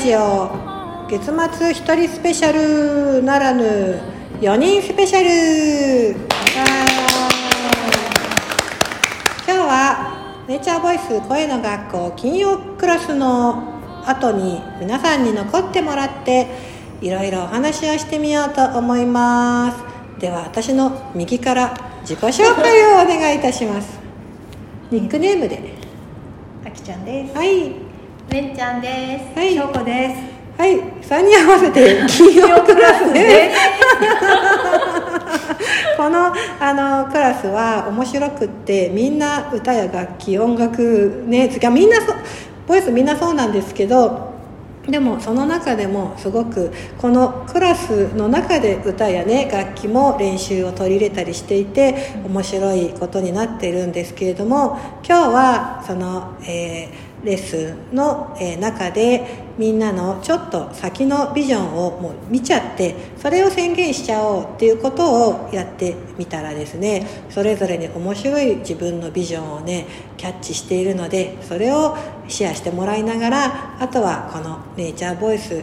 ジオ。月末一人スペシャル。ならぬ4人スペシャル。今日はネイチャーボイス声の学校金曜クラスの後に皆さんに残ってもらっていろいろお話をしてみようと思います。では私の右から自己紹介をお願いいたします。ニックネームで。あきちゃんです。はいめんちゃんです。はいしょうこです。はい3人合わせて金曜クラスです このあのクラスは面白くってみんな歌や楽器音楽ねつかみんなそボイスみんなそうなんですけどでもその中でもすごくこのクラスの中で歌やね楽器も練習を取り入れたりしていて面白いことになっているんですけれども今日はその、えーレッスンの、え中でみんなのちょっと先のビジョンをもう見ちゃってそれを宣言しちゃおうっていうことをやってみたらですねそれぞれに面白い自分のビジョンをねキャッチしているのでそれをシェアしてもらいながらあとはこのネイチャーボイス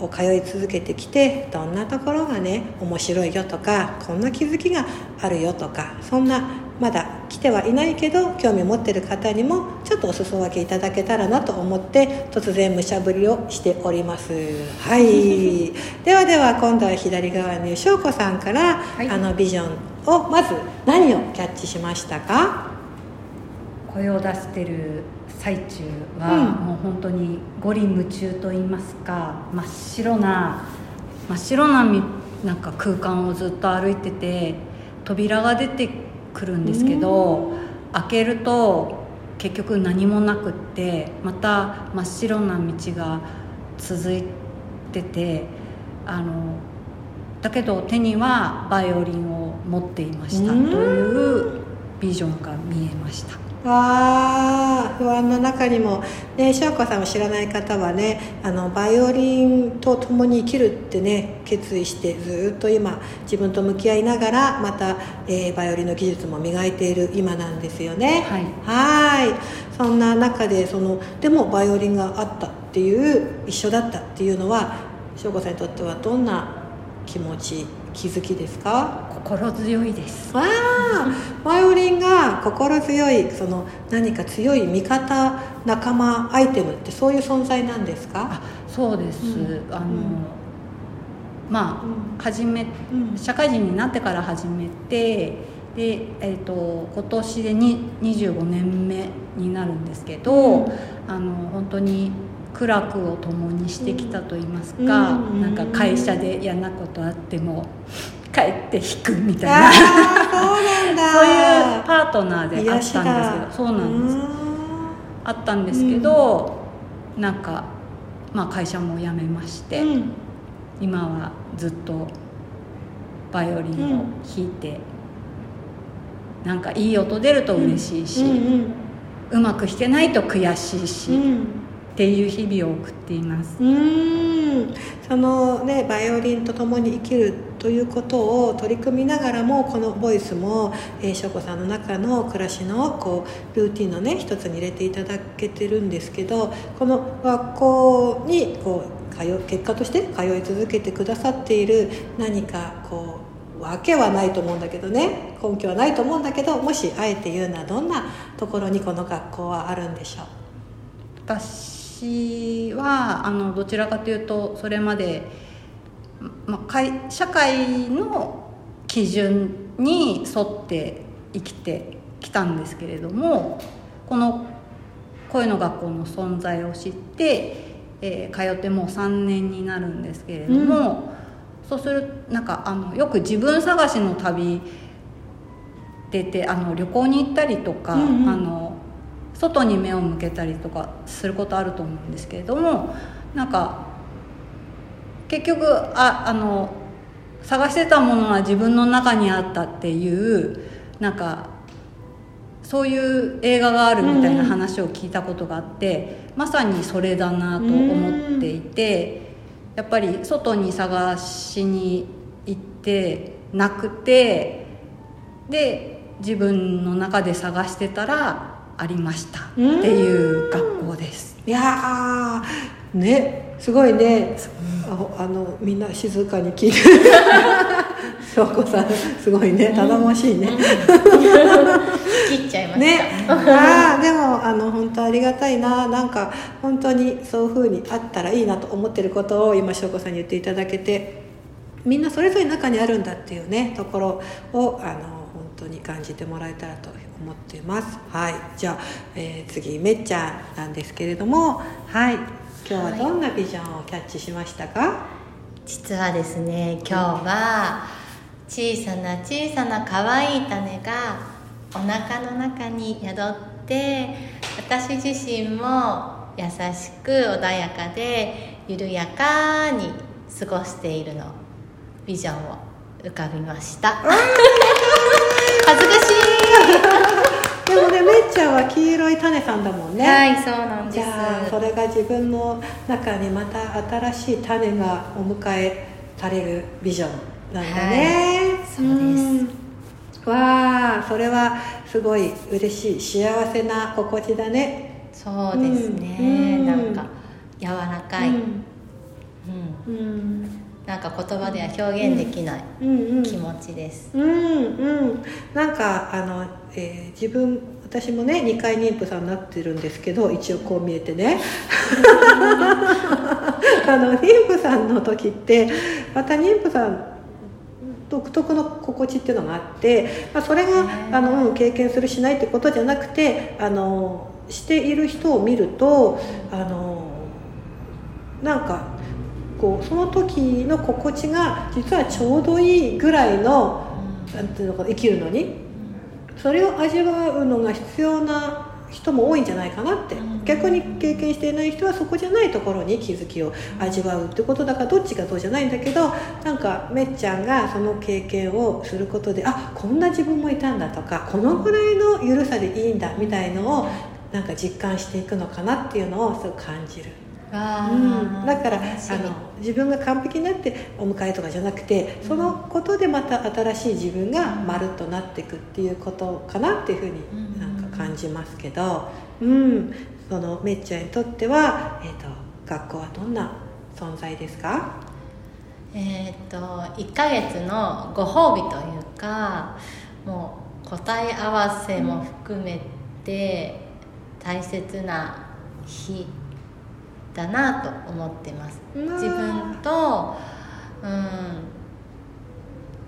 を通い続けてきてどんなところがね面白いよとかこんな気づきがあるよとかそんなまだ来てはいないけど興味を持ってる方にもちょっとお裾分けいただけたらなと思って突然武者ぶりをしております。はい。ではでは今度は左側に翔子さんから、い。あのビジョンをまず何をキャッチしましたか？声を出してる最中は、うん。もう本当に五輪夢中と言いますか真っ白な真っ白なみなんか空間をずっと歩いてて扉が出てくるんですけど、開けると結局何もなくってまた真っ白な道が続いててあのだけど手にはバイオリンを持っていましたとうん。いうビジョンが見えましたわあ不安の中にもね翔子さんを知らない方はねあのバイオリンと共に生きるってね決意してずっと今自分と向き合いながらまた、えーバイオリンの技術も磨いている今なんですよね。はい。はい。そんな中でそのでもバイオリンがあったっていう一緒だったっていうのは翔子さんにとってはどんな気持ち気づきですか？心強いです。わあバイオリンが心強いその何か強い味方仲間アイテムってそういう存在なんですか？あそうです、うん。あの、うん。まあ始めうん。社会人になってから始めてで、えー、と今年でに25年目になるんですけど、うん。あの本当に苦楽を共にしてきたと言いますか、うん。なんか会社で嫌なことあっても帰って弾くみたいな、そういうパートナーであったんですけどそうなんです。うあったんですけど、なんか、まあ、会社も辞めまして、ん。今はずっとバイオリンを弾いて、なんかいい音出ると嬉しいし、ううんまく弾けないと悔しいし、うん。っていう日々を送っていますそのねバイオリンと共に生きるということを取り組みながらもこのボイスも、えー、翔子さんの中の暮らしのこうルーティンのね一つに入れていただけてるんですけどこの学校にこう通結果として通い続けてくださっている何かこうわけはないと思うんだけどね根拠はないと思うんだけどもしあえて言うならどんなところにこの学校はあるんでしょう？私はあのどちらかというとそれまで、まあ、会社会の基準に沿って生きてきたんですけれどもこの声の学校の存在を知って、えー通ってもう3年になるんですけれども、そうするなんかあのよく自分探しの旅出てあの旅行に行ったりとか、うんうん。あの外に目を向けたりとかすることあると思うんですけれどもなんか結局ああの探してたものは自分の中にあったっていうなんかそういう映画があるみたいな話を聞いたことがあって、まさにそれだなと思っていて、やっぱり外に探しに行ってなくてで自分の中で探してたらありましたっていう学校です。いやーねすごいね。ああのみんな静かに聞いて 翔子さんすごいね。頼もしいね、切っちゃいました、ね。ああでもあの本当ありがたいな。なんか本当にそういうふうにあったらいいなと思ってることを今翔子さんに言っていただけてみんなそれぞれ中にあるんだっていうねところをあの本当に感じてもらえたらと思っています。はい。じゃあ、えー次めっちゃんなんですけれども。はい。今日はどんなビジョンをキャッチしましたか、実はですね今日は小さな小さな可愛い種がお腹の中に宿って私自身も優しく穏やかで緩やかに過ごしているの。ビジョンを浮かびました恥ずかしでもねめっちゃんは黄色い種さんだもんい、ね。はいそうなんです。じゃあそれが自分の中にまた新しい種がお迎えされるビジョンなんだね、はいそうです。ん。わあそれはすごい嬉しい幸せな心地だね。そうですね、うん。なんか柔らかい、ううんん。うんなんか言葉では表現できないうん。うん気持ちです、うんうん。なんかあの、えー自分私もね2回妊婦さんになってるんですけど一応こう見えてね。あの妊婦さんの時ってまた妊婦さん独特の心地っていうのがあって、まあ、それがね。あの、うん経験するしないってことじゃなくてあのしている人を見るとあのなんかこうその時の心地が実はちょうどいいぐらいのなんていうのかな生きるのに。それを味わうのが必要な人も多いんじゃないかなって。うん。逆に経験していない人はそこじゃないところに気づきを味わうってことだからどっちがどうじゃないんだけどなんかめっちゃんがその経験をすることであこんな自分もいたんだとかこのぐらいの緩さでいいんだみたいのをなんか実感していくのかなっていうのをすごく感じる。わうん、ーだからあの自分が完璧になってお迎えとかじゃなくてそのことでまた新しい自分がまるっとなっていくっていうことかなっていうふうにうん。なんか感じますけど、うん、そのめっちゃんにとっては、えー、と学校はどんな存在ですか？えーっと1ヶ月のご褒美というかもう答え合わせも含めて大切な日だなと思ってます。自分とうん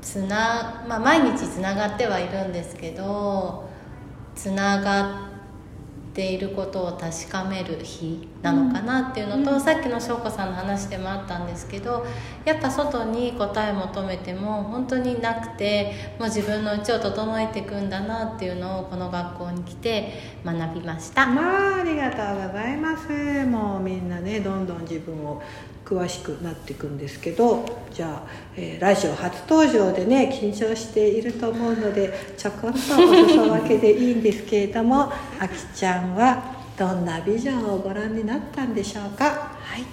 つな、まあ、毎日つながってはいるんですけどつながっていることを確かめる日なのかなっていうのと、うんさっきの翔子さんの話でもあったんですけどやっぱ外に答え求めても本当になくてもう自分の内を整えていくんだなっていうのをこの学校に来て学びました。まあありがとうございますもうみんなねどんどん自分を詳しくなっていくんですけどじゃあ、えーラジオ初登場でね緊張していると思うのでちょこっとお裾分けでいいんですけれどもあきちゃんはどんなビジョンをご覧になったんでしょうか？はい。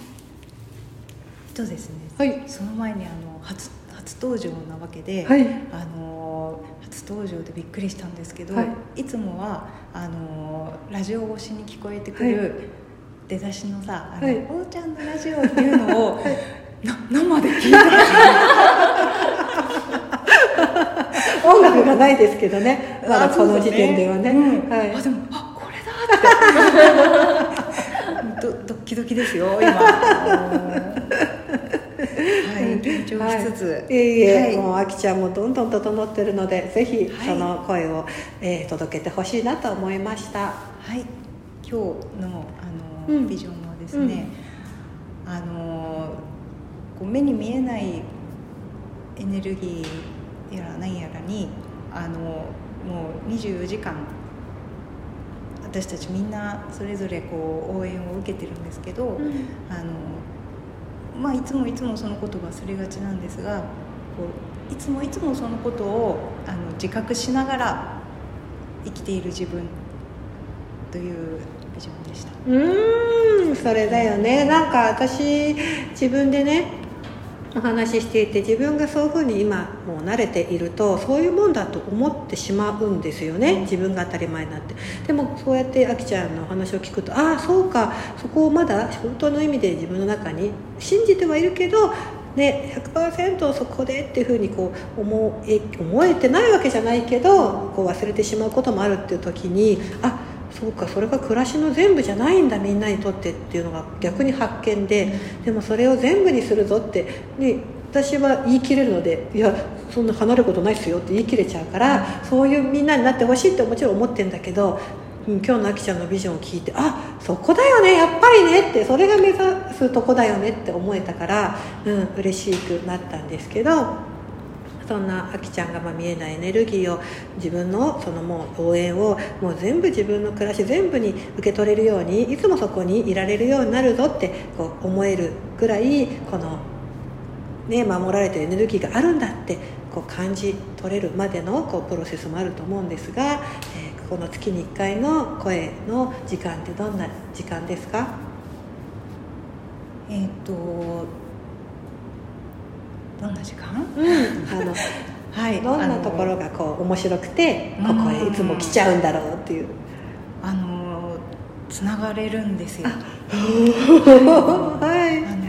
とですね。はい。その前にあの初初登場なわけで、はい。あの初登場でびっくりしたんですけど、はい。い、つもはあのラジオ越しに聞こえてくる、出だしのさ、あの、はい。おーちゃんのラジオっていうのを、な生で聞いた。音楽がないですけどね。まだこの時点ではね。うんはい。あでもあど ドキドキですよ今。はい。緊張しつつ、はい、いえいえ、はい。もうあきちゃんもどんどん整ってるのでぜひはい。その声を、えー届けてほしいなと思いました。はい、今日のあの、うん。ビジョンはですね、あのこう目に見えないエネルギーやら何やらにあのもう24時間私たちみんなそれぞれこう応援を受けてるんですけど、あのまあ、いつもいつもそのことを忘れがちなんですがこういつもいつもそのことをあの自覚しながら生きている自分というビジョンでした。うーんそれだよねなんか私自分でねお話ししていて自分がそういうふうに今もう慣れているとそういうもんだと思ってしまうんですよね、自分が当たり前になって。でもそうやってあきちゃんのお話を聞くとああそうかそこをまだ本当の意味で自分の中に信じてはいるけどね、100%そこでっていうふうにこう思え思えてないわけじゃないけどこう忘れてしまうこともあるっていう時にあそうかそれが暮らしの全部じゃないんだみんなにとってっていうのが逆に発見ででもそれを全部にするぞって、ね、私は言い切れるのでいやそんな離れることないっすよって言い切れちゃうからそういうみんなになってほしいってもちろん思ってるんだけど今日のあきちゃんのビジョンを聞いてあそこだよねやっぱりねってそれが目指すとこだよねって思えたからうん嬉しくなったんですけどそんなあきちゃんがま見えないエネルギーを自分のそのもう応援をもう全部自分の暮らし全部に受け取れるようにいつもそこにいられるようになるぞってこう思えるぐらいこの、ね、守られてるエネルギーがあるんだってこう感じ取れるまでのこうプロセスもあると思うんですが、えー、この月に1回の声の時間ってどんな時間ですか？えっ、とどんな時間、うん、あの はい、どんなところがこう面白くてここへいつも来ちゃうんだろうっていう。あのつながれるんですよ。はい、あの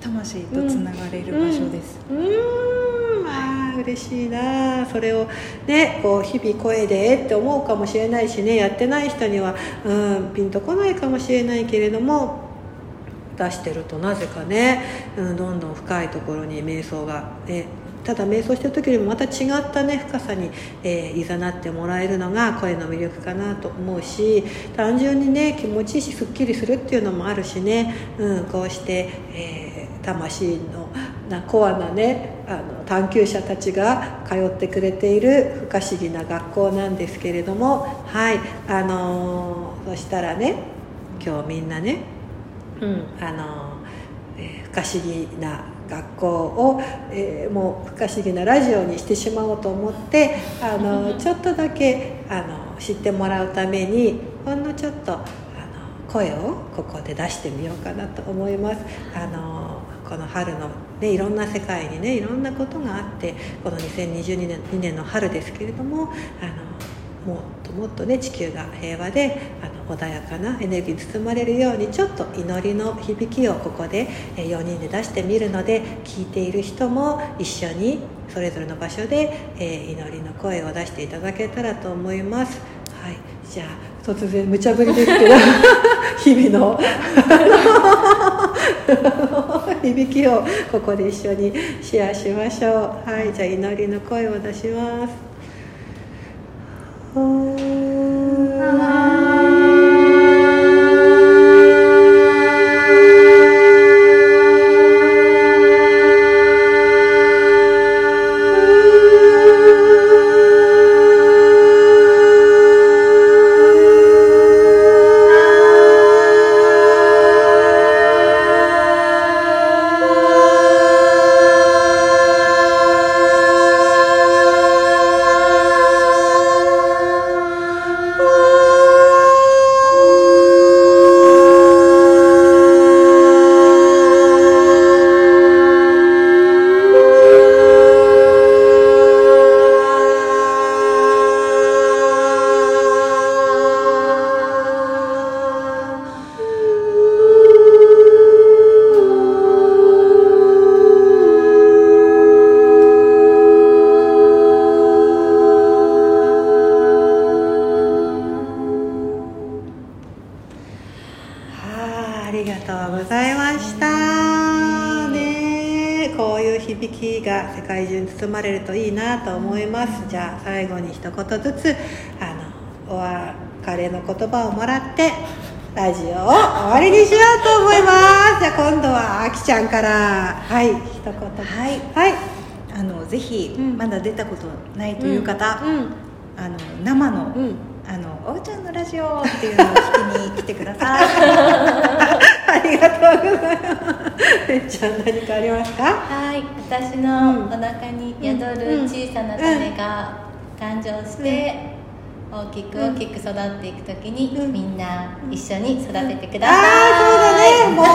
魂とつながれる場所です、うん、うん。あ嬉しいな。それをねこう日々声でって思うかもしれないしねやってない人には、うん、ピンとこないかもしれないけれども出してるとなぜかね、うん、どんどん深いところに瞑想が、ね、ただ瞑想してる時よりもまた違ったね深さに、いざなってもらえるのが声の魅力かなと思うし単純にね気持ちいいしすっきりするっていうのもあるしね、うん、こうして、えー、魂のなコアなねあの探求者たちが通ってくれている不可思議な学校なんですけれども。はいあのー、そしたらね今日みんなねうんあのえー、不可思議な学校を、えー、もう不可思議なラジオにしてしまおうと思ってあの ちょっとだけあの知ってもらうためにほんのちょっとあの声をここで出してみようかなと思います。あのこの春の、ね、いろんな世界にねいろんなことがあってこの2022年 ,2 年の春ですけれどもあのもっともっとね地球が平和であの穏やかなエネルギーに包まれるようにちょっと祈りの響きをここで4人で出してみるので聞いている人も一緒にそれぞれの場所で、え祈りの声を出していただけたらと思います。はい、じゃあ突然無茶ぶりですけど 日々の 響きをここで一緒にシェアしましょう。はい。じゃあ祈りの声を出します。包まれるといいなと思います。じゃあ最後に一言ずつあのお別れの言葉をもらってラジオを終わりにしようと思います。じゃあ今度はあきちゃんから。はい一言。はい、はい、あのぜひ、まだ出たことないという方、うん。うん、あの生の、うん。あの「おうちゃんのラジオ」っていうのを聞きに来てください ありがとうございます。めっちゃん何かありますか？はい私のお腹に宿る小さな種が誕生して、大きく大きく育っていく時に、うん。みんな一緒に育ててくだあさい、あそうだね。もう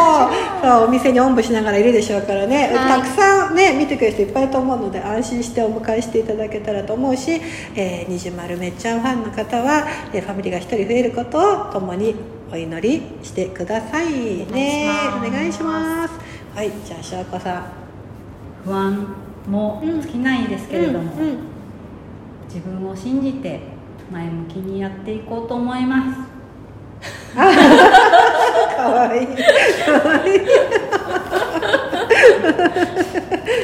そうお店におんぶしながらいるでしょうからね、はい。たくさんね見てくれる人いっぱいと思うので安心してお迎えしていただけたらと思うし、えー、にじまるめっちゃんファンの方は、えーファミリーが一人増えることを共にお祈りしてください。ねおお願いしまます。はいじゃあ翔子さん不安も尽きないですけれども、うんうん。自分を信じて前向きにやっていこうと思います。かわいい。かわいい。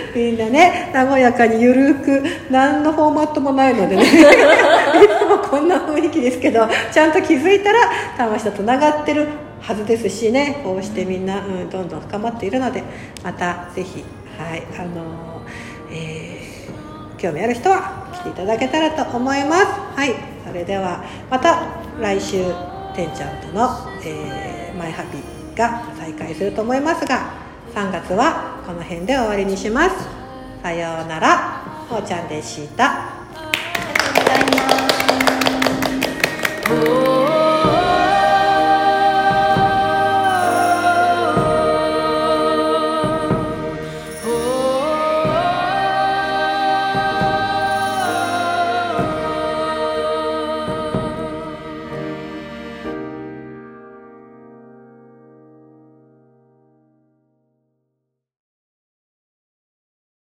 みんなね和やかにゆるく何のフォーマットもないのでねいつもこんな雰囲気ですけどちゃんと気づいたら魂とつながってるはずですしね。こうしてみんな、うん、どんどん深まっているのでまたぜひはいあのえー興味ある人は来ていただけたらと思います。はいそれではまた来週てんちゃんとの、えーマイハピが再開すると思いますが3月はこの辺で終わりにします。さようならほうちゃんでした。あ